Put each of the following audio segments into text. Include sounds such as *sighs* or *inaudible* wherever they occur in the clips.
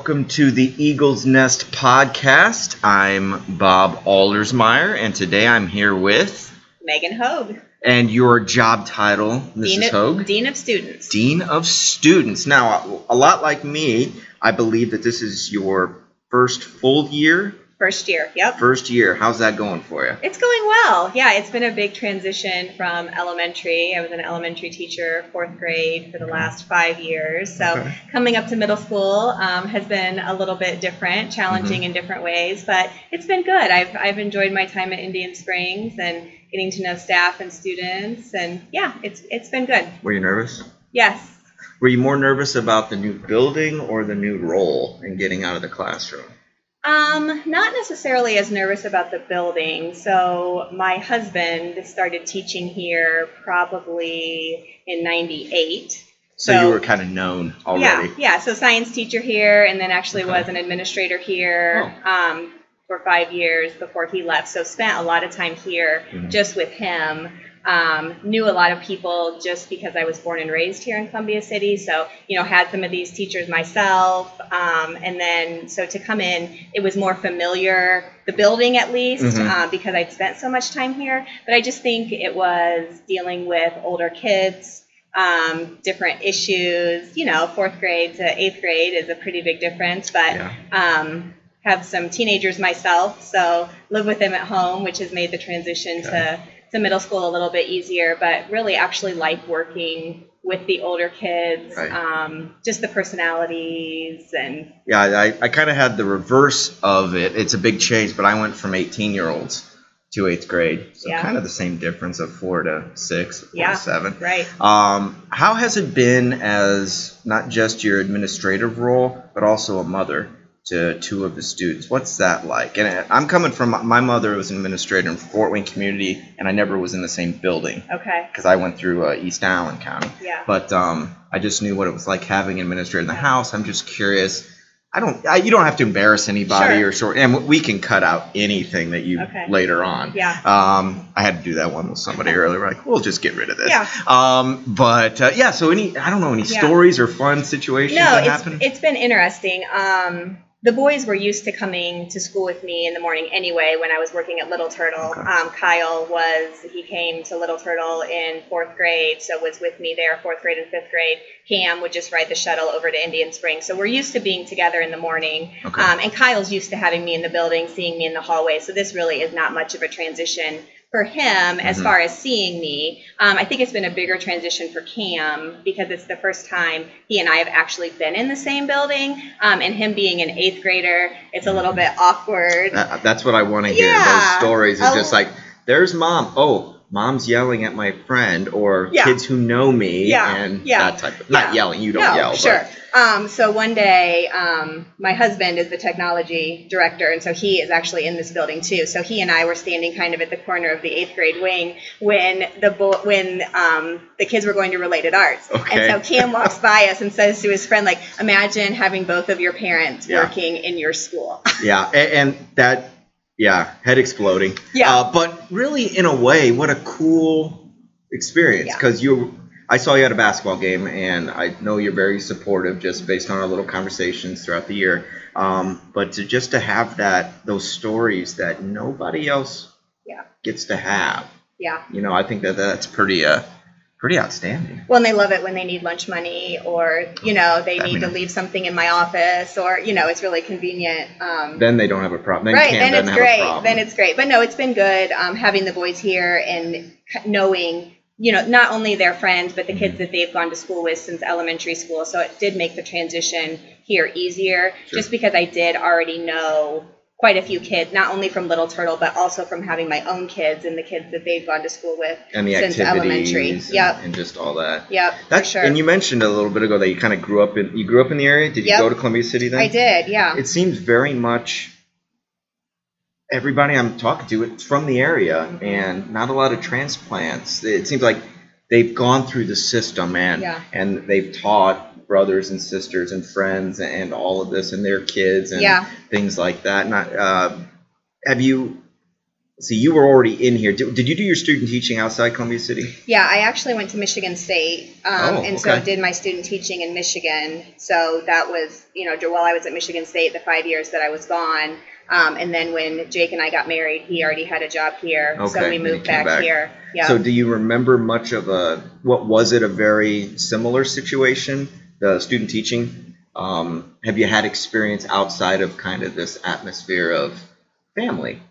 welcome to the Eagles Nest podcast. I'm Bob Ahlersmeyer, and today I'm here with. Meggan Hoag, And your job title, Mrs. Dean of, Hoag? Dean of Students. Dean of Students. Now, a lot like me, I believe that this is your first full year. First year, yep. First year. How's that going for you? It's going well. Yeah, it's been a big transition from elementary. I was an elementary teacher, fourth grade, for the last five years. So Okay. coming up to middle school um, has been a little bit different, challenging in different ways, but it's been good. I've, I've enjoyed my time at Indian Springs and getting to know staff and students, and yeah, it's it's been good. Were you nervous? Yes. Were you more nervous about the new building or the new role and getting out of the classroom? Um, not necessarily as nervous about the building. So my husband started teaching here probably in '98. So, you were kind of known already. Yeah, yeah. So science teacher here, and then actually was an administrator here um, for five years before he left. So spent a lot of time here Mhm. just with him. Um, knew a lot of people just because I was born and raised here in Columbia City. So you know, had some of these teachers myself, um, and then so to come in, it was more familiar, the building at least, Mhm. uh, because I'd spent so much time here. But I just think it was dealing with older kids um, different issues. You know, fourth grade to eighth grade is a pretty big difference, but Yeah. um, have some teenagers myself, so live with them at home, which has made the transition Okay. to, to middle school a little bit easier, but really actually like working with the older kids, Right. um, just the personalities and Yeah, I, I kind of had the reverse of it. It's a big change, but I went from 18 year olds to eighth grade. So Yeah. kind of the same difference of four to six, four Yeah. to seven. right. Um, how has it been as not just your administrative role, but also a mother to two of the students? What's that like? And I'm coming from my mother was an administrator in Fort Wayne community, and I never was in the same building Okay. because I went through uh, East Allen County. Yeah. But um, I just knew what it was like having an administrator in the house. I'm just curious. I don't. I, you don't have to embarrass anybody Sure. or short. And we can cut out anything that you Okay. later on. Yeah. Um, I had to do that one with somebody earlier. We're like, we'll just get rid of this. Yeah. Um, but uh, yeah. So any, I don't know, any Yeah. stories or fun situations No, that it's happen? it's been interesting. Um, the boys were used to coming to school with me in the morning anyway. When I was working at Little Turtle, Okay. um, Kyle was he came to Little Turtle in fourth grade, so was with me there fourth grade and fifth grade. Cam would just ride the shuttle over to Indian Springs, so we're used to being together in the morning. Okay. Um, and Kyle's used to having me in the building, seeing me in the hallway, so this really is not much of a transition for him as Mhm. far as seeing me. Um, I think it's been a bigger transition for Cam because it's the first time he and I have actually been in the same building. Um, and him being an eighth grader, it's a little bit awkward. That- that's what I want to hear. Yeah. Those stories is Oh. just like, there's mom. Oh, mom's yelling at my friend, or Yeah. kids who know me, Yeah. and Yeah. that type of. Not yelling. You don't no, yell. sure. Um, so one day, um, my husband is the technology director, and so he is actually in this building too. So he and I were standing kind of at the corner of the eighth grade wing when the bo- when um, the kids were going to related arts. Okay. And so Cam walks *laughs* by us and says to his friend, like, "Imagine having both of your parents working in your school." Yeah, and, and that, yeah, head exploding. Yeah. Uh, but really, in a way, what a cool experience Yeah. because you. I saw you at a basketball game, and I know you're very supportive, just based on our little conversations throughout the year. Um, but to just to have that, those stories that nobody else Yeah. gets to have, yeah. you know, I think that that's pretty, uh, pretty outstanding. Well, and they love it when they need lunch money, or you know, they I need to leave something in my office, or you know, it's really convenient. Um, Then they don't have a problem. Then right Cam then it's great then it's great but no it's been good um, having the boys here and knowing you know not only their friends but the kids Mm-hmm. that they've gone to school with since elementary school so it did make the transition here easier Sure. just because i did already know quite a few kids not only from little turtle but also from having my own kids and the kids that they've gone to school with and the since elementary and, yep and just all that. yep That's sure and you mentioned a little bit ago that you kind of grew up in you grew up in the area. Did you Yep. go to Columbia City then? i did yeah It seems very much everybody I'm talking to it's from the area Mhm. and not a lot of transplants. It seems like they've gone through the system and Yeah. and they've taught brothers and sisters and friends and all of this and their kids and Yeah. things like that. Not uh, have you see, you were already in here. Did, did you do your student teaching outside Columbia City? Yeah, I actually went to Michigan State, um, Oh, and so okay. did my student teaching in Michigan. So that was, you know, while I was at Michigan State, the five years that I was gone. Um, and then when Jake and I got married, he already had a job here, so we moved back, back. here. Yeah. So do you remember much of a, what was it, a very similar situation, the student teaching? Um, have you had experience outside of kind of this atmosphere of family?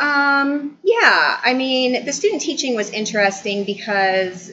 Um, yeah, I mean, the student teaching was interesting because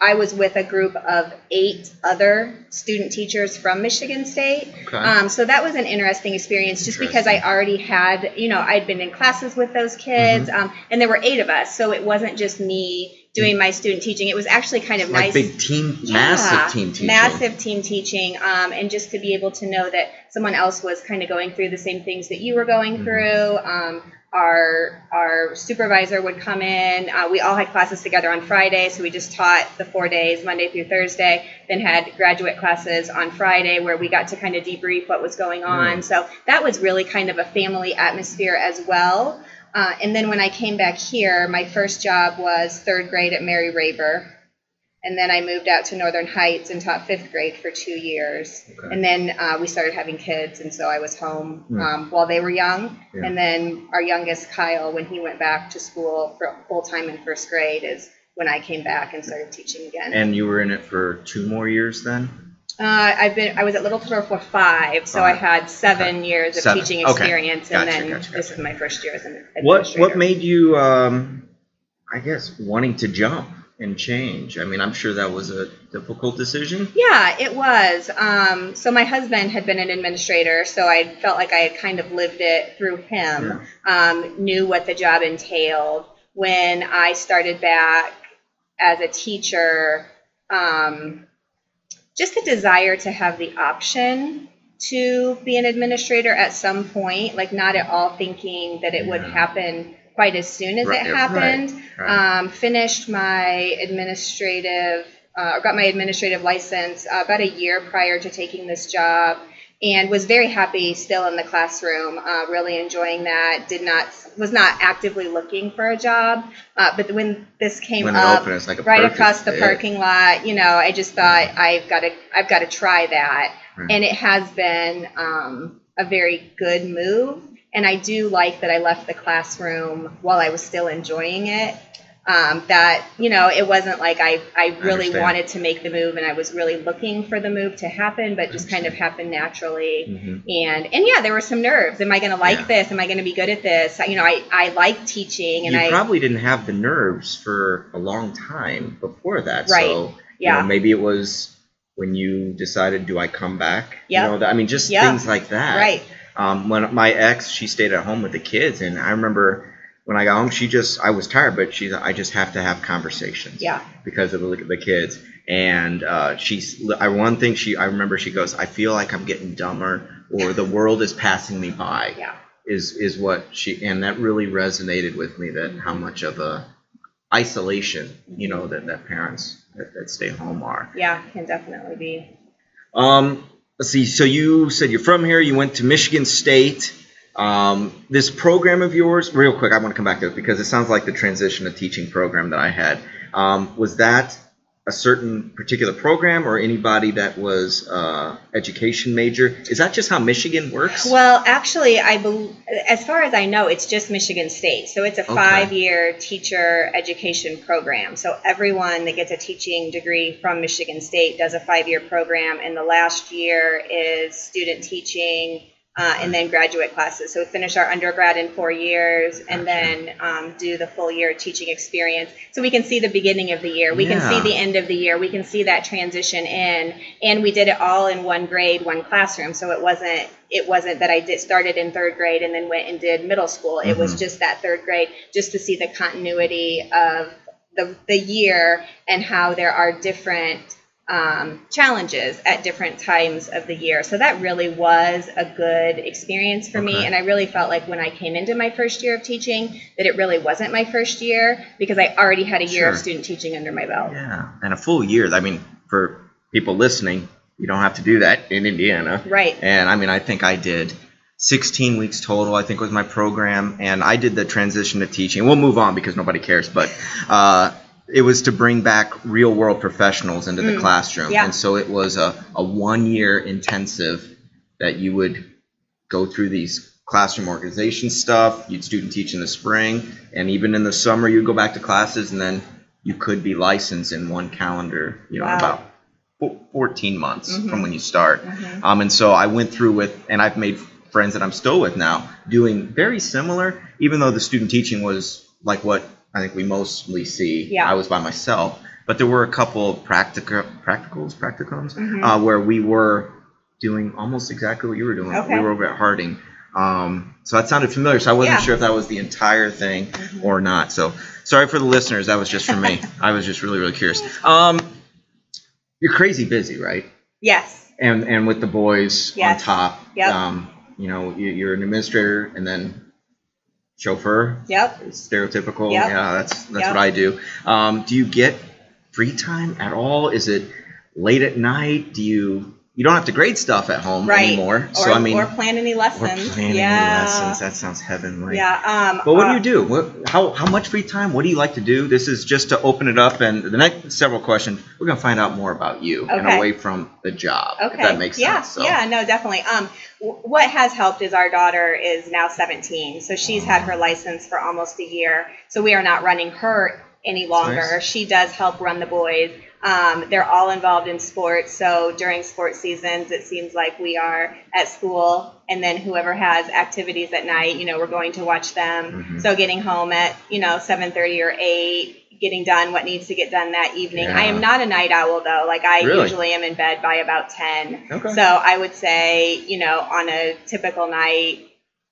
I was with a group of eight other student teachers from Michigan State. Okay. Um, so that was an interesting experience just because I already had, you know, I'd been in classes with those kids, Mm-hmm. um, and there were eight of us. So it wasn't just me doing my student teaching. It was actually kind of like nice. big team, Yeah, massive team teaching. Massive team teaching, um, and just to be able to know that someone else was kind of going through the same things that you were going Mhm. through. Um, our our supervisor would come in. Uh, we all had classes together on Friday, so we just taught the four days, Monday through Thursday. Then had graduate classes on Friday, where we got to kind of debrief what was going on. Mm. So that was really kind of a family atmosphere as well. Uh, and then when I came back here, my first job was third grade at Mary Raber. And then I moved out to Northern Heights and taught fifth grade for two years. Okay. And then uh, we started having kids, and so I was home Hmm. um, while they were young. Yeah. And then our youngest, Kyle, when he went back to school for full time in first grade, is when I came back and started teaching again. And you were in it for two more years then? uh, I've been I was at Little Turtle for five, so I had seven years of Seven. teaching Okay. experience, and then gotcha, this gotcha. is my first year as an What administrator. what made you, um, I guess, wanting to jump and change? I mean, I'm sure that was a difficult decision. Yeah, it was. Um, so my husband had been an administrator, so I felt like I had kind of lived it through him. Um, knew what the job entailed. When I started back as a teacher, um, just the desire to have the option to be an administrator at some point, like not at all thinking that it would happen quite as soon as Right, it happened. right. Um, finished my administrative, uh, got my administrative license uh, about a year prior to taking this job, and was very happy still in the classroom. Uh, really enjoying that. Did not was not actively looking for a job, uh, but when this came When up, opened, like right across the parking lot, you know, I just thought I've got to I've got to try that, Right. and it has been um, a very good move. And I do like that I left the classroom while I was still enjoying it. Um, that you know, it wasn't like I I really understand. wanted to make the move, and I was really looking for the move to happen, but just kind of happened naturally. Mhm. And and yeah, there were some nerves. Am I going to like Yeah. this? Am I going to be good at this? You know, I I like teaching, and you I probably didn't have the nerves for a long time before that. Right. So, Yeah. You know, maybe it was when you decided, do I come back? Yep. You know, I mean, just Yeah. things like that. right. Um, when my ex, she stayed at home with the kids, and I remember when I got home, she just, I was tired, but she's, I just have to have conversations. Yeah. Because of the, the kids. And uh, she's, I, one thing she, I remember she goes, I feel like I'm getting dumber, or the world is passing me by. Yeah. Is is what she, and that really resonated with me. That how much of a isolation, you know, that that parents that, that stay home are. Yeah, can definitely be. Um, let's see. So you said you're from here. You went to Michigan State. Um, this program of yours, real quick, I want to come back to it because it sounds like the transition to teaching program that I had. Um, was that a certain particular program or anybody that was uh, education major? Is that just how Michigan works? Well, actually, I bel as far as I know, it's just Michigan State. So it's a Okay. five-year teacher education program. So everyone that gets a teaching degree from Michigan State does a five-year program, and the last year is student teaching. Uh, and then graduate classes. So we finish our undergrad in four years, and then um, do the full year teaching experience. So we can see the beginning of the year, we can see the end of the year, we can see that transition in, and we did it all in one grade, one classroom. So it wasn't it wasn't that I did started in third grade and then went and did middle school. It was Mhm. just that third grade, just to see the continuity of the the year and how there are different um, challenges at different times of the year. So that really was a good experience for me. And I really felt like when I came into my first year of teaching, that it really wasn't my first year because I already had a year of student teaching under my belt. yeah, and a full year. I mean, for people listening, you don't have to do that in Indiana. Right. And I mean, I think I did 16 weeks total, I think was my program, and I did the transition to teaching. We'll move on because nobody cares, but uh, it was to bring back real world professionals into the Mm, classroom. yeah. And so it was a, a one year intensive that you would go through these classroom organization stuff. You'd student teach in the spring, and even in the summer, you'd go back to classes, and then you could be licensed in one calendar, you know, in Wow. about fo- 14 months Mhm. from when you start. Mhm. Um, and so I went through with, and I've made friends that I'm still with now, doing very similar, even though the student teaching was like what I think we mostly see. Yeah. I was by myself, but there were a couple of practica, practicals, practicums, Mhm. uh, where we were doing almost exactly what you were doing. Okay. We were over at Harding. Um, so that sounded familiar. So I wasn't Yeah. sure if that was the entire thing Mhm. or not. So sorry for the listeners. That was just for me. *laughs* I was just really, really curious. Um, you're crazy busy, right? Yes. and and with the boys Yes. on top. Yep. Um, you know, you're an administrator and then chauffeur. Yep. Stereotypical. Yep. Yeah, that's that's Yep. what I do. Um, do you get free time at all? Is it late at night? Do you you don't have to grade stuff at home Right. anymore? Or, so I mean, or plan any lessons. yeah. any lessons. That sounds heavenly. Yeah. Um, But what uh, do you do? What, how, how much free time? What do you like to do? This is just to open it up, and the next several questions, we're going to find out more about you and away from the job. Okay. If that makes yeah, sense. So. Yeah, no, definitely. Um, w- what has helped is our daughter is now 17, so she's had her license for almost a year. So we are not running her any longer. nice. She does help run the boys. Um, they're all involved in sports, so during sports seasons, it seems like we are at school, and then whoever has activities at night, you know, we're going to watch them. Mhm. So getting home at you know 7:30 or 8, getting done what needs to get done that evening. I am not a night owl though. Like I Really? usually am in bed by about 10. Okay. So I would say, you know, on a typical night,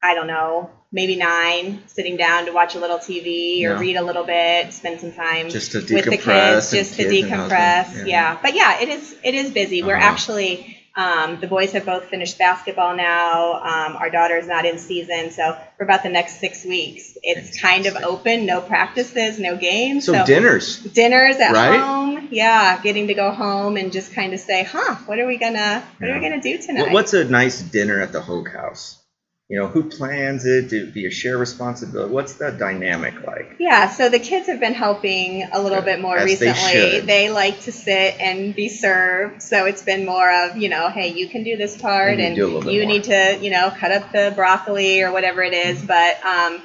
I don't know, maybe nine, sitting down to watch a little TV or Yeah. read a little bit, spend some time just to with the kids, just to kids and decompress. husband. yeah. but yeah, it is it is busy. We're Uh-huh. actually um, the boys have both finished basketball now. Um, our is not in season, so for about the next six weeks, it's kind of open. No practices, no games. So, dinners. dinners at Right? home. Yeah, getting to go home and just kind of say, "Huh, what are we gonna what are we gonna do tonight?" What's a nice dinner at the Hoag House? You know, who plans it? Do, do you share responsibility? What's that dynamic like? Yeah, so the kids have been helping a little Good, bit more as they recently. should. like to sit and be served, so it's been more of you know, hey, you can do this part, And you and do a little bit you need to you know cut up the broccoli or whatever it is. But um,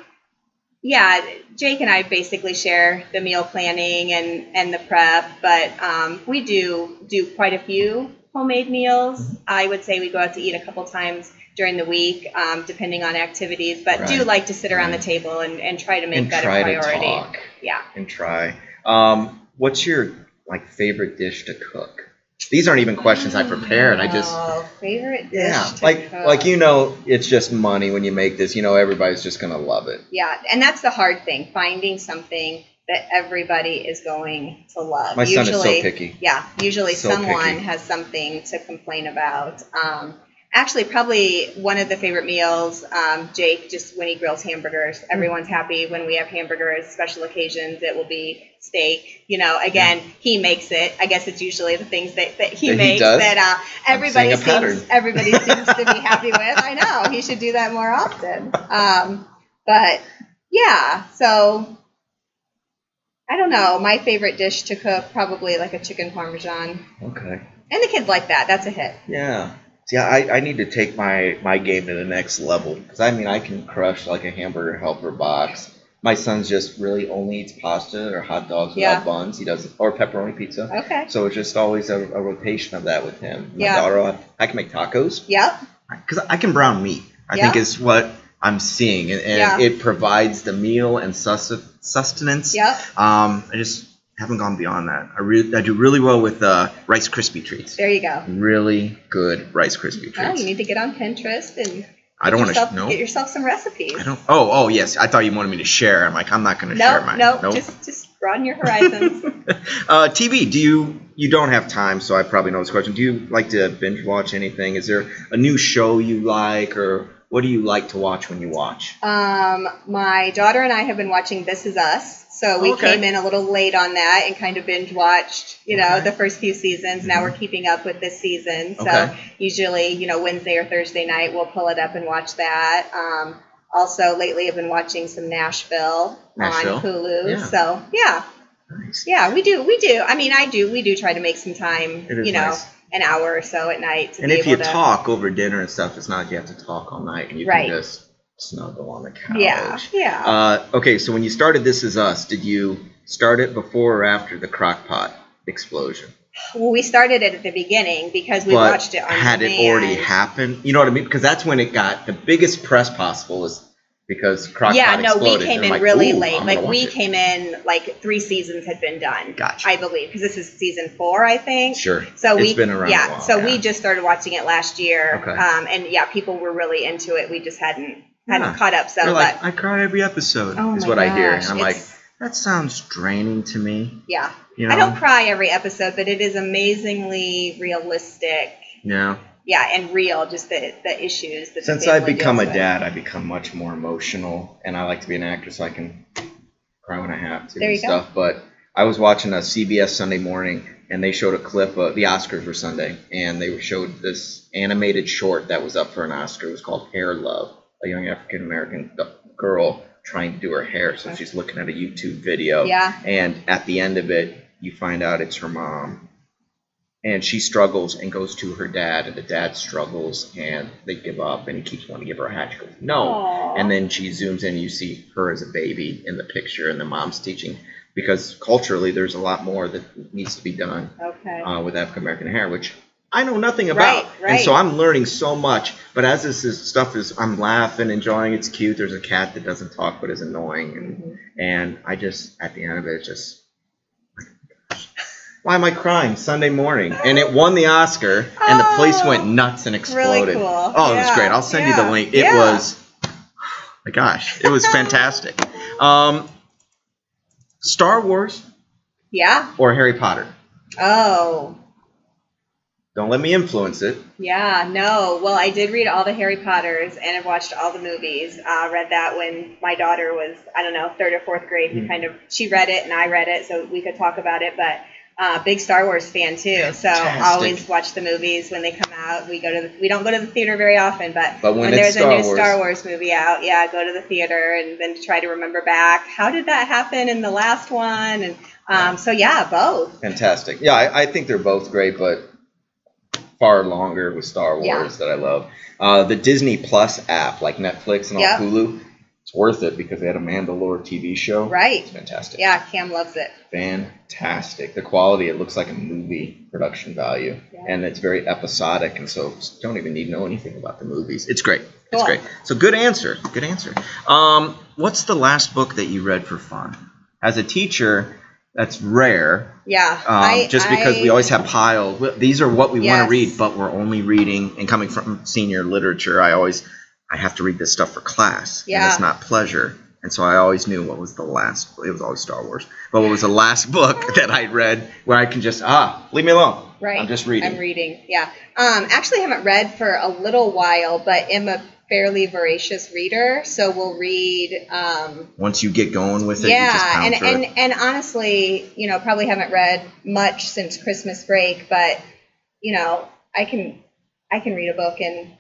yeah, Jake and I basically share the meal planning and and the prep, but um, we do do quite a few homemade meals. Mm-hmm. I would say we go out to eat a couple times during the week, um, depending on activities, but do like to sit around Right. the table and, and try to make and that try a priority. to talk Yeah. and try. Um, what's your like favorite dish to cook? These aren't even questions I prepared. I just Oh, favorite dish. yeah, to like cook. like you know, it's just money when you make this. You know, everybody's just gonna love it. Yeah, and that's the hard thing, finding something that everybody is going to love. My son is so Usually- picky. Yeah, usually So someone picky. has something to complain about. Um, actually, probably one of the favorite meals, um, Jake, just when he grills hamburgers. Mm. Everyone's happy when we have hamburgers, special occasions, it will be steak. You know, again, he makes it. I guess it's usually the things that, that he That makes that uh, everybody seeing a pattern. seems, *laughs* everybody seems to be happy with. I know, he should do that more often. Um, but yeah, so I don't know. My favorite dish to cook probably like a chicken parmesan, Okay. and the kids like that. That's a hit. Yeah. See, I, I need to take my, my game to the next level because I mean I can crush like a hamburger helper box. My son's just really only eats pasta or hot dogs without Yeah. buns. He does or pepperoni pizza. Okay. So it's just always a, a rotation of that with him. My Yeah. daughter, I can make tacos Yep. because I can brown meat. I Yeah. think is what I'm seeing, and, and Yeah. it provides the meal and sus- sustenance. Yep. Um, I just haven't gone beyond that. I really, I do really well with uh, Rice Krispie treats. There you go. Really good Rice Krispie treats. you need to get on Pinterest and I don't want to. No. get yourself some recipes. I don't. Oh, oh, yes. I thought you wanted me to share. I'm like, I'm not going to no, share mine. no, Nope. just just broaden your horizons. *laughs* *laughs* uh, TV. Do you? You don't have time, so I probably know this question. Do you like to binge watch anything? Is there a new show you like, or what do you like to watch when you watch? um, my daughter and I have been watching This Is Us. So we Okay. came in a little late on that and kind of binge watched, you know, Okay. the first few seasons. Now we're keeping up with this season. So Okay. usually, you know, Wednesday or Thursday night, we'll pull it up and watch that. Um, also, lately, I've been watching some Nashville, Nashville? on Hulu. Yeah. So yeah, Nice. yeah, we do, we do. I mean, I do, we do try to make some time, you know, nice. An hour or so at night. To And if you to, talk over dinner and stuff, it's not like you have to talk all night, and you Right. can just snuggle on the couch. yeah, yeah. Uh, okay, so when you started This Is Us, did you start it before or after the crockpot explosion? well, we started it at the beginning because we but watched it on had it already happened? You know what I mean? Because that's when it got the biggest press possible is because crockpot yeah, no, exploded. we came in like, really late. I'm Like we it." came in like three seasons had been done. Gotcha. I believe because this is season four, I think. Sure. So It's we been around a yeah. while, so yeah. we just started watching it last year. Okay. Um, and yeah, people were really into it. We just hadn't hadn't Yeah. caught up. So, but like, I cry every episode. oh is what I hear, and I'm like, that sounds draining to me. yeah. You know? I don't cry every episode, but it is amazingly realistic. Yeah. Yeah, and real. Just the the issues that Since I've become a with. dad, I've become much more emotional, and I like to be an actor, so I can cry when I have to There and you go. stuff. But I was watching a CBS Sunday morning, and they showed a clip. Of, the Oscars were Sunday, and they showed this animated short that was up for an Oscar. It was called Hair Love, a young African American girl trying to do her hair. So she's looking at a YouTube video, Yeah. and at the end of it, you find out it's her mom. And she struggles and goes to her dad, and the dad struggles, and they give up, and he keeps wanting to give her a hat. She goes, no. Aw. And then she zooms in, and you see her as a baby in the picture, and the mom's teaching. Because culturally, there's a lot more that needs to be done Okay. uh, with African American hair, which I know nothing about. Right, And so. I'm learning so much. But as this is, stuff is, I'm laughing, enjoying. It's cute. There's a cat that doesn't talk but is annoying, and Mhm. and I just at the end of it, it's just. Why am I crying Sunday morning? And it won the Oscar, and the place Oh, went nuts and exploded. cool. Oh, it was Yeah, great. I'll send you the yeah, link. It yeah. was, *sighs* my gosh, it was fantastic. Um, Star Wars Yeah. or Harry Potter? Oh. Don't let me influence it. Yeah, no. Well, I did read all the Harry Potters and I've watched all the movies. Uh, read that when my daughter was, I don't know, third or fourth grade. We Mhm. kind of, she read it and I read it, so we could talk about it. But uh, big Star Wars fan too, so Fantastic. always watch the movies when they come out. We go to the, we don't go to the theater very often, but, But when there's it's a new Star Wars- Star Wars movie out, yeah, go to the theater and then try to remember back. How did that happen in the last one? And um, so yeah, both. Fantastic. Yeah, I, I think they're both great, but far longer with Star Wars Yeah. that I love. Uh, the Disney Plus app, like Netflix and all Yep. Hulu, it's worth it because they had a Mandalore TV show. Right. It's fantastic. Yeah, Cam loves it. Fantastic. The quality, it looks like a movie production value. Yeah. And it's very episodic, and so don't even need to know anything about the movies. It's great. It's great. So good answer. Good answer. Um, what's the last book that you read for fun? As a teacher, that's rare. Yeah. Um, I, just because I- we always have piles. These are what we want to read, but we're only reading. And coming from senior literature, I always I have to read this stuff for class, and Yeah. it's not pleasure. And so I always knew what was the last. It was always Star Wars, but what was the last book *laughs* that I read where I can just ah leave me alone. Right. I'm just reading. I'm reading. Yeah. Um, actually, haven't read for a little while, but am a fairly voracious reader. So we'll read. Um, Once you get going with it, yeah, and and it. and honestly, you know, probably haven't read much since Christmas break, but you know, I can I can read a book in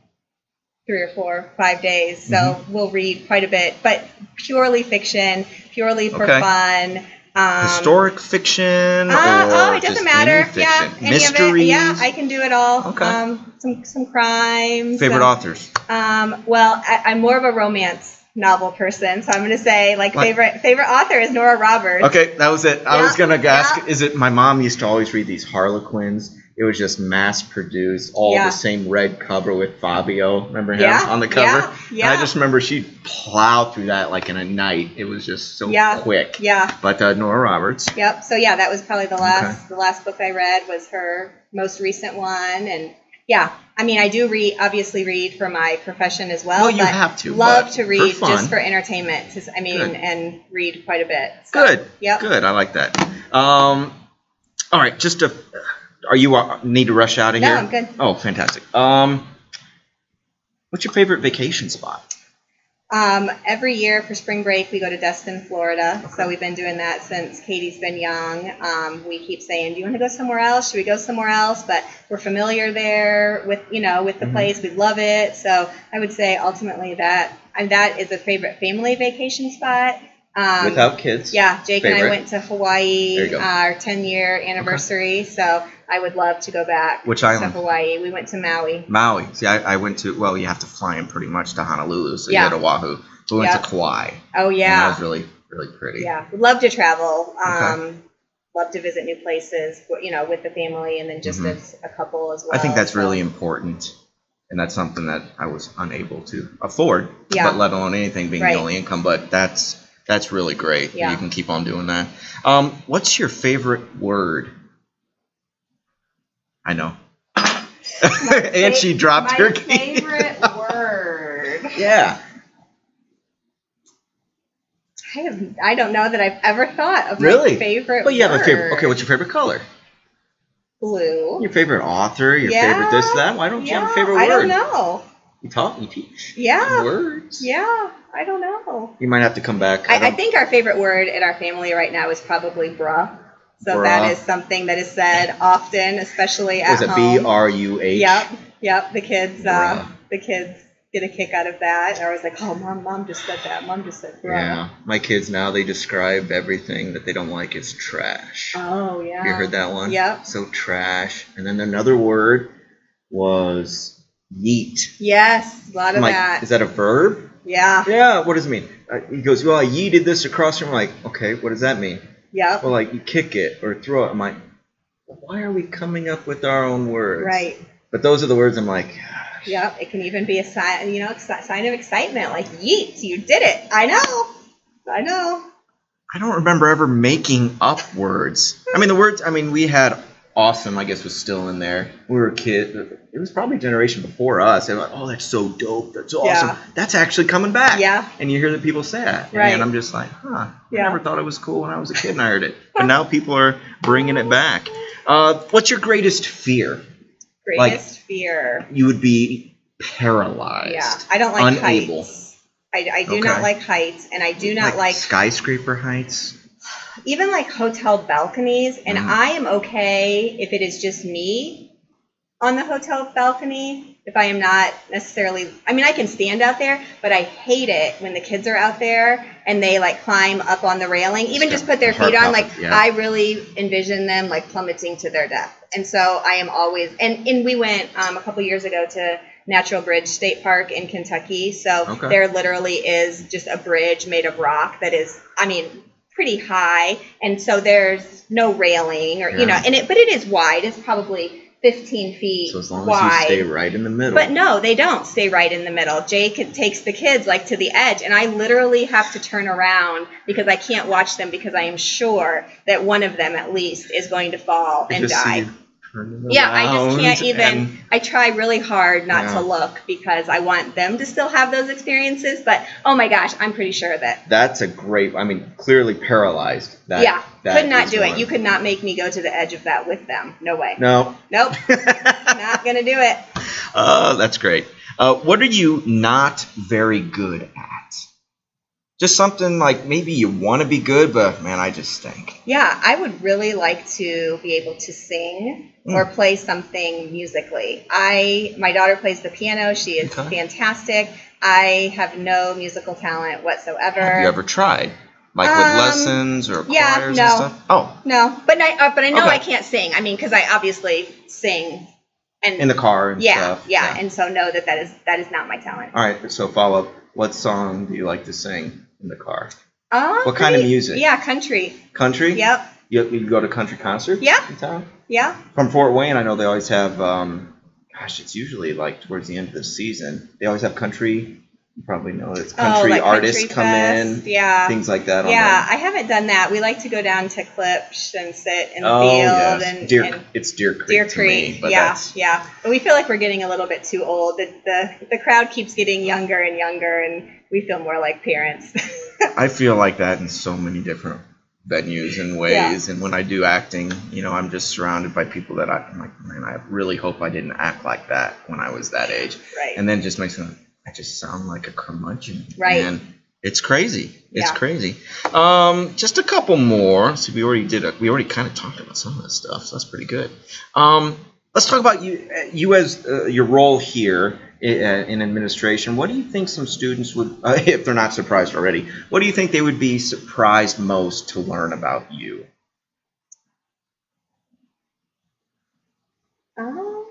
three or four, five days. So Mm-hmm. we'll read quite a bit, but purely fiction, purely for Okay. fun. Um, Historic fiction uh, or oh, it just doesn't matter. any Yeah, mysteries. Yeah, I can do it all. Okay. Um, some some crimes. Favorite some- authors. Um, well, I, I'm more of a romance novel person, so I'm going to say like Like- favorite favorite author is Nora Roberts. Okay, that was it. I Yeah, was gonna ask, yeah. is it my mom used to always read these Harlequins. It was just mass produced, all Yeah. the same red cover with Fabio. Remember him Yeah, on the cover? yeah, And yeah. I just remember she'd plow through that like in a night. It was just so Yeah. quick. Yeah. But uh, Nora Roberts. Yep. So yeah, that was probably the last okay. the last book I read was her most recent one, and yeah, I mean I do read obviously read for my profession as well. Well, you but have to, Love to for read fun. just for entertainment. just- I mean, Good. and read quite a bit. So, Good. Yep. Good. I like that. Um, all right, just a. Are you uh, need to rush out of No, here? I'm good. Oh, fantastic. Um, what's your favorite vacation spot? Um, every year for spring break, we go to Destin, Florida. So we've been doing that since Katie's been young. Um, we keep saying, "Do you want to go somewhere else? Should we go somewhere else?" But we're familiar there with you know with the Mhm. place. We love it. So I would say ultimately that and that is a favorite family vacation spot. Um, Without kids. yeah, Jake and I Favorite? went to Hawaii, There you go. uh, our 10 year anniversary. So I would love to go back Which to island? Hawaii. We went to Maui. Maui. See, I, I went to. Well, you have to fly in pretty much to Honolulu, so Yeah. you go to Oahu. But we went Yeah. to Kauai. Oh And that was really, really pretty. yeah. Would love to travel. Okay. Um, Love to visit new places, you know, with the family and then just Mhm. as a couple as well. I think that's So, really important, and that's something that I was unable to afford. Yeah. But let alone anything being Right. the only income. But that's that's really great. Yeah. You can keep on doing that. Um, what's your favorite word? I know. *laughs* and she dropped My her key. favorite *laughs* word. Yeah. I have. I don't know that I've ever thought of Really? my favorite. Well, you have a favorite. Okay, what's your favorite color? blue? Your favorite author? Your Yeah. favorite this, that? Why don't you have a favorite word? I don't know. You talk, you teach. Yeah. Words. Yeah, I don't know. You might have to come back. I, I don't- think our favorite word in our family right now is probably bruh. So Bruh. that is something that is said often, especially at Was it home. B R U H? Yep, yep. The kids, uh, the kids get a kick out of that. They're always like, "Oh, mom, mom just said that. Mom just said bruh." Yeah, my kids now they describe everything that they don't like as trash. Oh yeah. You heard that one? Yep. So trash, and then another word was yeet. Yes, a lot I'm of like, that. is that a verb? yeah. Yeah. What does it mean? Uh, he goes, well, I yeeted this across from. I'm like, okay, what does that mean? Yep. Well, like you kick it or throw it. I'm like, why are we coming up with our own words? Right. But those are the words. I'm like, *sighs* Yep. It can even be a sign, you know, it's a sign of excitement, like yeet, you did it. I know. I know. I don't remember ever making up words. I mean, the words. I mean, we had awesome. I guess was still in there. We were a kid. It was probably a generation before us. And like, oh, that's so dope. That's awesome. Yeah. That's actually coming back. Yeah. And you hear that people say that, Right. and I'm just like, huh. Yeah. I never thought it was cool when I was a kid and I heard it, but now people are bringing it back. Uh, what's your greatest fear? Greatest fear. You would be paralyzed. Yeah. I don't like Unable. heights. I, I do Okay. not like heights, and I do not like skyscraper heights. Even like hotel balconies, and Mm. I am okay if it is just me on the hotel balcony. If I am not necessarily, I mean, I can stand out there, but I hate it when the kids are out there and they like climb up on the railing, even just put their feet on. Like, yeah. I really envision them like plummeting to their death. And so I am always, and, and we went um, a couple years ago to Natural Bridge State Park in Kentucky. So Okay. there literally is just a bridge made of rock that is, I mean, pretty high, and so there's no railing or you know, and it but it is wide. It's probably 15 feet So as long wide. as you stay right in the middle. But no, they don't stay right in the middle. Jake takes the kids like to the edge, and I literally have to turn around because I can't watch them because I am sure that one of them at least is going to fall and see die. turning Yeah, I just can't *laughs* even. and- I try really hard not Yeah. to look because I want them to still have those experiences. But oh my gosh, I'm pretty sure that. That's a great. I mean, clearly paralyzed. That, yeah, that could not do one. it. You could not make me go to the edge of that with them. No way. No. Nope, *laughs* not gonna do it. Oh, that's great. Uh, what are you not very good at? Just something like maybe you want to be good, but man, I just stink. Yeah, I would really like to be able to sing Hmm. or play something musically. I my daughter plays the piano. She is Okay. fantastic. I have no musical talent whatsoever. Have you ever tried, like with Um, lessons or yeah, choirs no. and stuff? Oh, No, but I uh, but I know Okay. I can't sing. I mean, because I obviously sing, and in the car and yeah, stuff. yeah, yeah, and so know that that is that is not my talent. All right. So follow up. What song do you like to sing in the car? Um, What kind of music? Yeah, country. Country. Yep. You, you go to country concerts? Yeah. Yeah. From Fort Wayne, I know they always have. Um, gosh, it's usually like towards the end of the season. They always have country. You probably know it's oh, country oh, like artists country come fest. in, Yeah. things like that. Yeah, I haven't done that. We like to go down to Klipsch and sit in the oh field yes, and, Deer. and it's Deer Creek. Deer to Creek. me, but yeah, yeah. But we feel like we're getting a little bit too old. The, the the crowd keeps getting younger and younger, and we feel more like parents. *laughs* I feel like that in so many different venues and ways. And when I do acting, you know, I'm just surrounded by people that I, I'm like, man, I really hope I didn't act like that when I was that age. right. And then just makes me, I just sound like a curmudgeon. Right. And it's crazy. It's Yeah. crazy. Um, just a couple more. So we already did. A, we already kind of talked about some of this stuff. So that's pretty good. Um, let's talk about you. uh, You as uh, your role here i- uh, in administration. What do you think some students would, *laughs* uh, if they're not surprised already, what do you think they would be surprised most to learn about you? Um,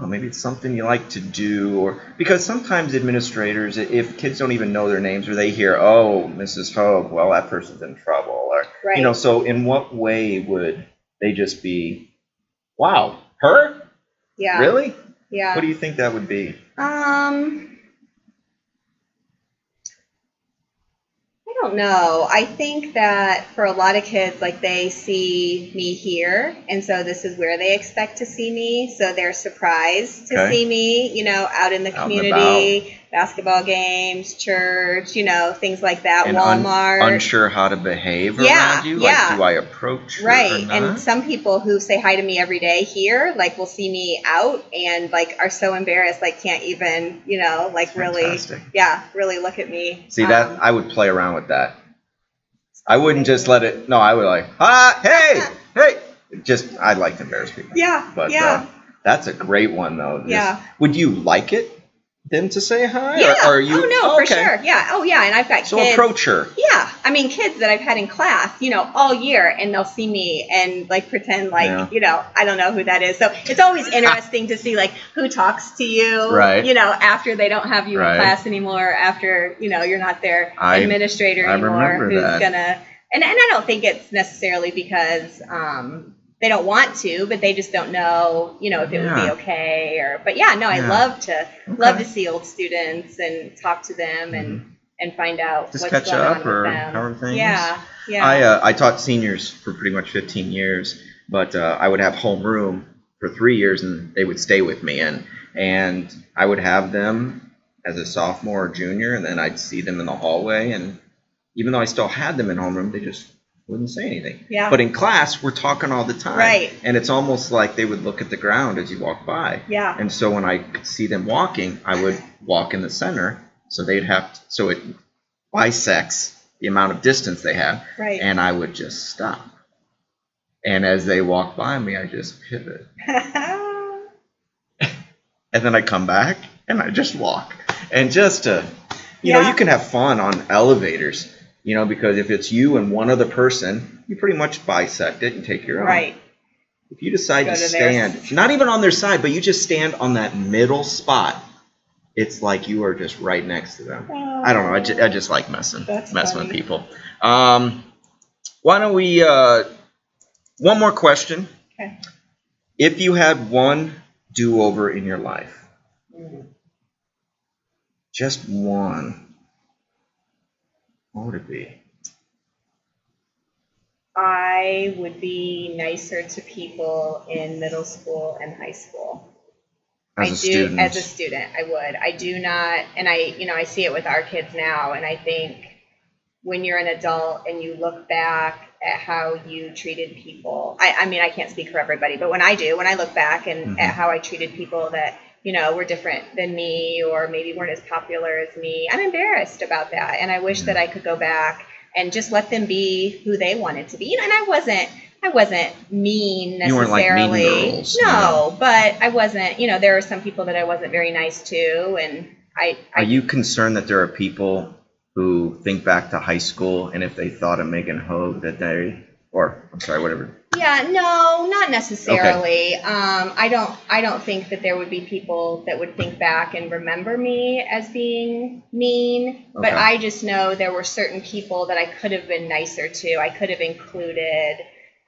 Oh, maybe it's something you like to do, or because sometimes administrators, if kids don't even know their names, or they hear, "Oh, Mrs. Hoag, well, that person's in trouble," or right. you know, so in what way would they just be, "Wow, her? yeah. Really? Yeah. What do you think that would be?" Um, don't know. I think that for a lot of kids, like they see me here, and so this is where they expect to see me. So they're surprised to Okay. see me, you know, out in the Out community, basketball games, church, you know, things like that, And un- Walmart. unsure how to behave Yeah, around you. yeah. Like, do I approach Right. not? And some people who say hi to me every day here, like will see me out and like are so embarrassed, like can't even, you know, like really, Fantastic. yeah, really look at me. See that Um, I would play around with that. I wouldn't just let it. No, I would like, ah, hey, *laughs* hey. Just I'd like to embarrass people. yeah, But yeah, uh, that's a great one though. Just- Yeah. Would you like it them to say hi? yeah. Or, are you? oh no, for okay. sure. Yeah. Oh yeah. And I've got So kids. approach her. Yeah, I mean kids that I've had in class, you know, all year, and they'll see me and like pretend like, Yeah. you know, I don't know who that is. So it's always *laughs* interesting to see like who talks to you, Right. You know, after they don't have you Right. in class anymore, after you know you're not their I- administrator I anymore, who's that. gonna. And and I don't think it's necessarily because um, they don't want to, but they just don't know, you know, if it would be okay or. But yeah, no, I love to love to see old students and talk to them and and find out Just what's catch going up on or with them. how are things? Yeah, yeah. I uh, I taught seniors for pretty much 15 years, but uh, I would have homeroom for three years, and they would stay with me, and and I would have them as a sophomore or junior, and then I'd see them in the hallway, and even though I still had them in homeroom, they just wouldn't say anything. Yeah. But in class, we're talking all the time, Right. And it's almost like they would look at the ground as you walk by. yeah. And so when I could see them walking, I would walk in the center, so they'd have to, so it bisects the amount of distance they have, Right. and I would just stop. And as they walk by me, I just pivot, *laughs* and then I come back and I just walk, and just to, you know, you can have fun on elevators, you know, because if it's you and one other person, you pretty much bisect it and take your own. right. If you decide Go to to stand, not even on their side, but you just stand on that middle spot, it's like you are just right next to them. I don't know. I, ju- I just like messing, messing with people. Um, why don't we? Uh, one more question. Okay. If you had one do-over in your life, Mm. just one, what would it be? I would be nicer to people in middle school and high school. As I a do student, as a student, I would. I do not and I you know, I see it with our kids now and I think when you're an adult and you look back at how you treated people. I, I mean I can't speak for everybody, but when I do, when I look back and Mhm. at how I treated people that, you know, were different than me or maybe weren't as popular as me, I'm embarrassed about that. And I wish Mhm. that I could go back and just let them be who they wanted to be. You know, and I wasn't I wasn't mean You weren't like mean necessarily. girls, no, know. but I wasn't. You know, there were some people that I wasn't very nice to, and I. are you concerned that there are people who think back to high school and if they thought of Meggan Hoag that they, or I'm sorry, whatever. yeah, no, not necessarily. Um, I don't. I don't think that there would be people that would think back and remember me as being mean. But I just know there were certain people that I could have been nicer to. I could have included.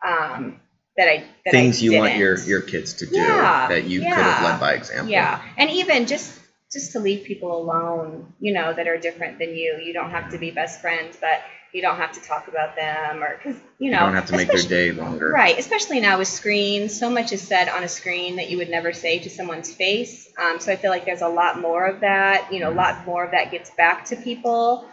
Um, that I that Things I you want your your kids to do Yeah, that you could have led by example. Yeah, and even just just to leave people alone, you know, that are different than you. You don't have to be best friends, but you don't have to talk about them, or because you know You don't have to make their day longer. Right, especially now with screens, so much is said on a screen that you would never say to someone's face. Um, so I feel like there's a lot more of that. You know, a lot more of that gets back to people,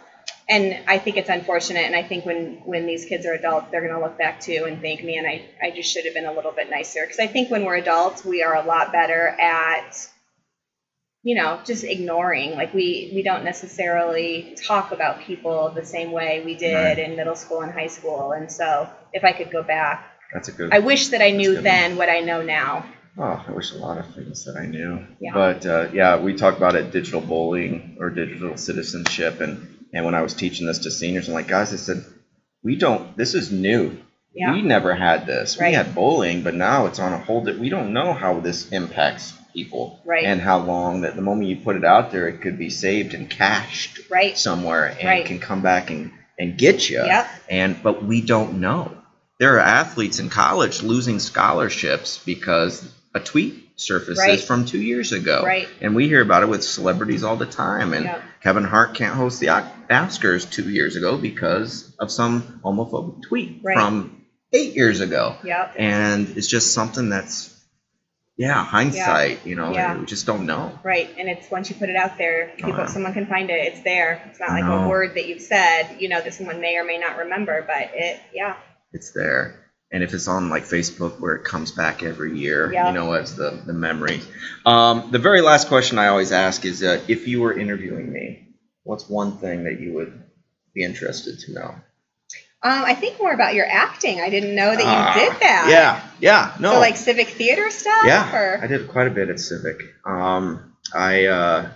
and I think it's unfortunate. And I think when when these kids are adults, they're going to look back too and think, man, I I just should have been a little bit nicer. Because I think when we're adults, we are a lot better at you know, just ignoring. Like we we don't necessarily talk about people the same way we did Right. in middle school and high school. And so if I could go back, That's a good. I wish that I knew then what I know now. Oh, I wish a lot of things that I knew. Yeah. But uh, yeah, we talk about it digital bullying or digital citizenship, and and when I was teaching this to seniors, I'm like, guys, I said, we don't. This is new. Yeah. We never had this. Right. We had bullying, but now it's on a hold di- We don't know how this impacts people, Right. And how long that the moment you put it out there, it could be saved and cached Right. somewhere, and Right. can come back and and get you. Yep. And but we don't know. There are athletes in college losing scholarships because a tweet surfaces Right. from two years ago. Right. And we hear about it with celebrities all the time. And Yep. Kevin Hart can't host the Oscars two years ago because of some homophobic tweet Right. from eight years ago. Yep. And it's just something that's, yeah, hindsight. You know, Yeah. we just don't know. Right, and it's once you put it out there, people, yeah. someone can find it. It's there. It's not like No. a word that you've said. You know, that someone may or may not remember, but it, yeah, it's there. And if it's on like Facebook where it comes back every year, Yeah. you know, as the, the memory. Um, the very last question I always ask is uh, if you were interviewing me, what's one thing that you would be interested to know? Um, I think more about your acting. I didn't know that you Ah, did that. Yeah, yeah, no. So like civic theater stuff. yeah, Or? I did quite a bit at Civic. Um, I, uh,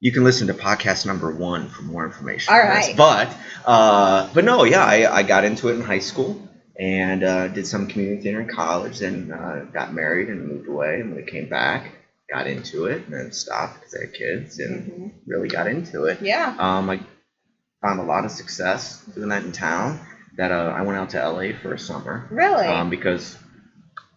you can listen to podcast number one for more information. All this. But, uh, but no, yeah, I, I got into it in high school and uh, did some community theater in college and uh, got married and moved away. And when I came back, got into it and then stopped because I had kids and Mhm. really got into it. Yeah. Um, I found a lot of success doing that in town. That uh, I went out to LA for a summer Really. um, because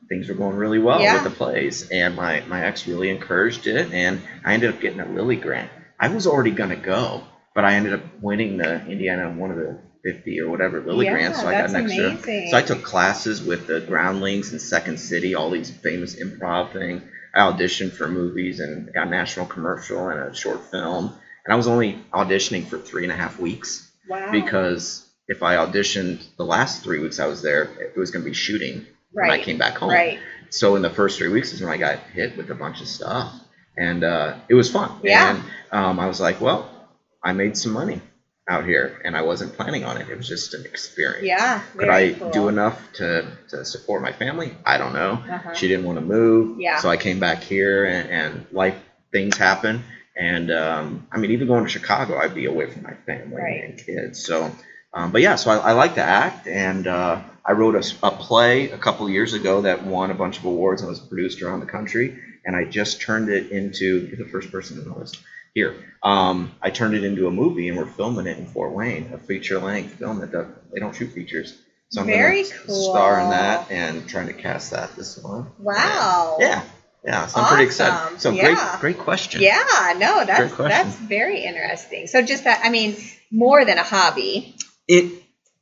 things were going really well Yeah. with the plays, and my my ex really encouraged it, and I ended up getting a Lilly grant. I was already gonna go, but I ended up winning the Indiana one of the 50 or whatever Lilly Yeah, grants, so I got an extra. amazing. So I took classes with the Groundlings and Second City, all these famous improv things. I auditioned for movies and got a national commercial and a short film, and I was only auditioning for three and a half weeks wow. because if I auditioned the last three weeks I was there, it was going to be shooting when I came back home. Right. So in the first three weeks is when I got hit with a bunch of stuff, and uh, it was fun. Yeah. And um, I was like, well, I made some money out here, and I wasn't planning on it. It was just an experience. Yeah. Could I cool. do enough to, to support my family? I don't know. Uh-huh. She didn't want to move, Yeah. so I came back here, and, and life things happen. And um, I mean, even going to Chicago, I'd be away from my family Right. and kids. So, um, but yeah, so I, I like to act, and uh, I wrote a play a couple years ago that won a bunch of awards and was produced around the country. And I just turned it into you're the first person to know this here. Um, I turned it into a movie, and we're filming it in Fort Wayne, a feature length film that does, they don't shoot features. So I'm Very cool. star in that and trying to cast that this month. Wow. Yeah, yeah. So I'm pretty excited. So Yeah. great, great question. Yeah. No, that's that's very interesting. So just that. I mean, more than a hobby. It,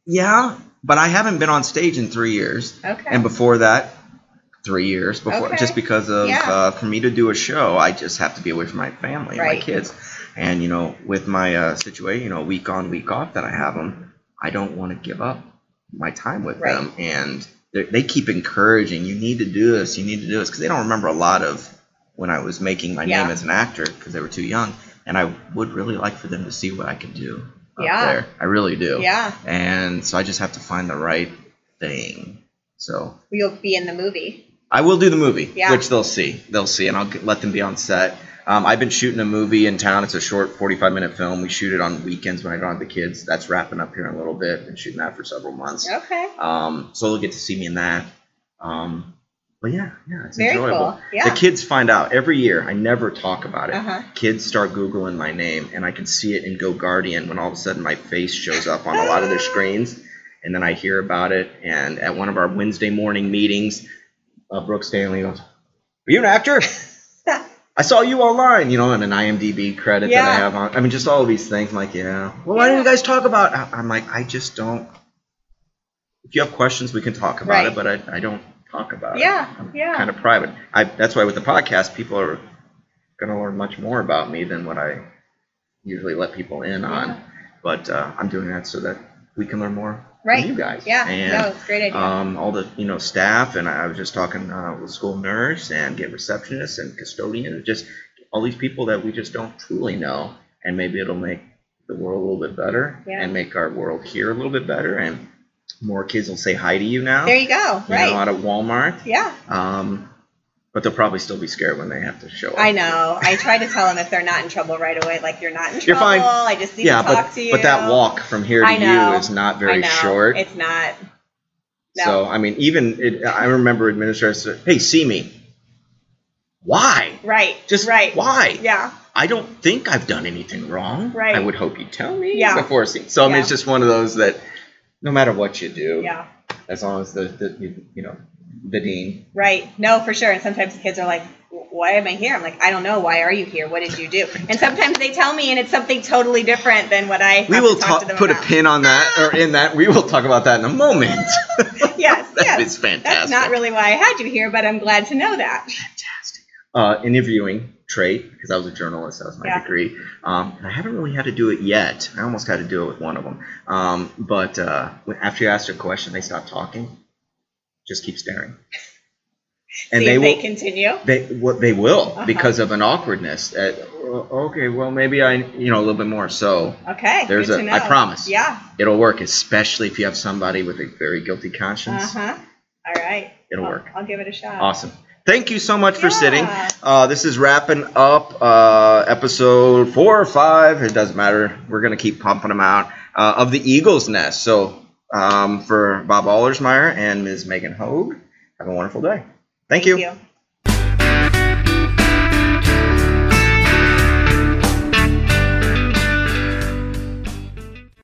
yeah, but I haven't been on stage in three years, Okay. and before that, three years before, Okay. just because of Yeah. uh, for me to do a show, I just have to be away from my family and my kids, and you know, with my uh, situation, you know, week on, week off that I have them, I don't want to give up my time with Right. them, and they they keep encouraging, you need to do this, you need to do this, because they don't remember a lot of when I was making my Yeah. name as an actor because they were too young, and I would really like for them to see what I can do up Yeah. there. I really do. Yeah. And so I just have to find the right thing. So You'll be in the movie. I will do the movie, Yeah. which they'll see. They'll see, and I'll let them be on set. Um, I've been shooting a movie in town. It's a short 45 minute film. We shoot it on weekends when I don't have the kids. That's wrapping up here in a little bit. Been shooting that for several months. Okay. Um, so they'll get to see me in that. Um, but yeah, yeah, it's Very enjoyable. cool. Yeah. The kids find out every year. I never talk about it. Uh-huh. Kids start Googling my name, and I can see it in Go Guardian when all of a sudden my face shows up on a lot of their *gasps* screens. And then I hear about it. And at one of our Wednesday morning meetings, uh, Brooke Stanley goes, Are you an actor? I saw you online, you know, and an IMDb credit that I have on. I mean, just all of these things. I'm like, yeah. Well, why don't you guys talk about? I'm like, I just don't. If you have questions, we can talk about Right. it, but I, I don't talk about it. Yeah. Yeah. kind of private. I that's why with the podcast, people are going to learn much more about me than what I usually let people in on. But uh, I'm doing that so that we can learn more Right. you guys. Yeah. And, no, it's a great idea. um, all the you know staff, and I was just talking uh, with school nurse and get receptionists and custodians. Just all these people that we just don't truly know, and maybe it'll make the world a little bit better Yeah. and make our world here a little bit better, and more kids will say hi to you now. There you go. you Right. know, out of Walmart. yeah. Um, but they'll probably still be scared when they have to show up. I know. I try to tell them if they're not in trouble right away, like you're not in You're trouble. fine. I just need Yeah, to talk but to you. but that walk from here to you is not I very know. short. It's not. No. So I mean, even it, I remember administrators said, "Hey, see me." Why? right. Just right. why? Yeah. I don't think I've done anything wrong. Right. I would hope you tell me Yeah. before seeing. So I mean, Yeah. it's just one of those that no matter what you do, Yeah. as long as the, the you, you know the dean. Right. No, for sure. And sometimes the kids are like, why am I here? I'm like, I don't know. Why are you here? What did you do? And sometimes they tell me, and it's something totally different than what I. We will to talk talk, to them put a pin on that or in that. We will talk about that in a moment. *laughs* Yes. *laughs* that yes. is fantastic. That's not really why I had you here, but I'm glad to know that. fantastic. Uh, interviewing trait because I was a journalist. That was my Yeah. degree. Um, and I haven't really had to do it yet. I almost had to do it with one of them. Um, but uh, after you ask a question, they stop talking. Just keep staring. *laughs* And they will. they continue. They what they will Uh-huh. because of an awkwardness. Uh, okay, well maybe I you know a little bit more. So Okay. There's a-. I promise. Yeah. it'll work, especially if you have somebody with a very guilty conscience. Uh huh. All right. It'll I'll- work. I'll give it a shot. Awesome. Thank you so much for Yeah. sitting. Uh, this is wrapping up uh, episode four or five. It doesn't matter. We're going to keep pumping them out uh, of the Eagle's Nest. So um, for Bob Ahlersmeyer and Ms. Meggan Hoag, have a wonderful day. Thank you. Thank you.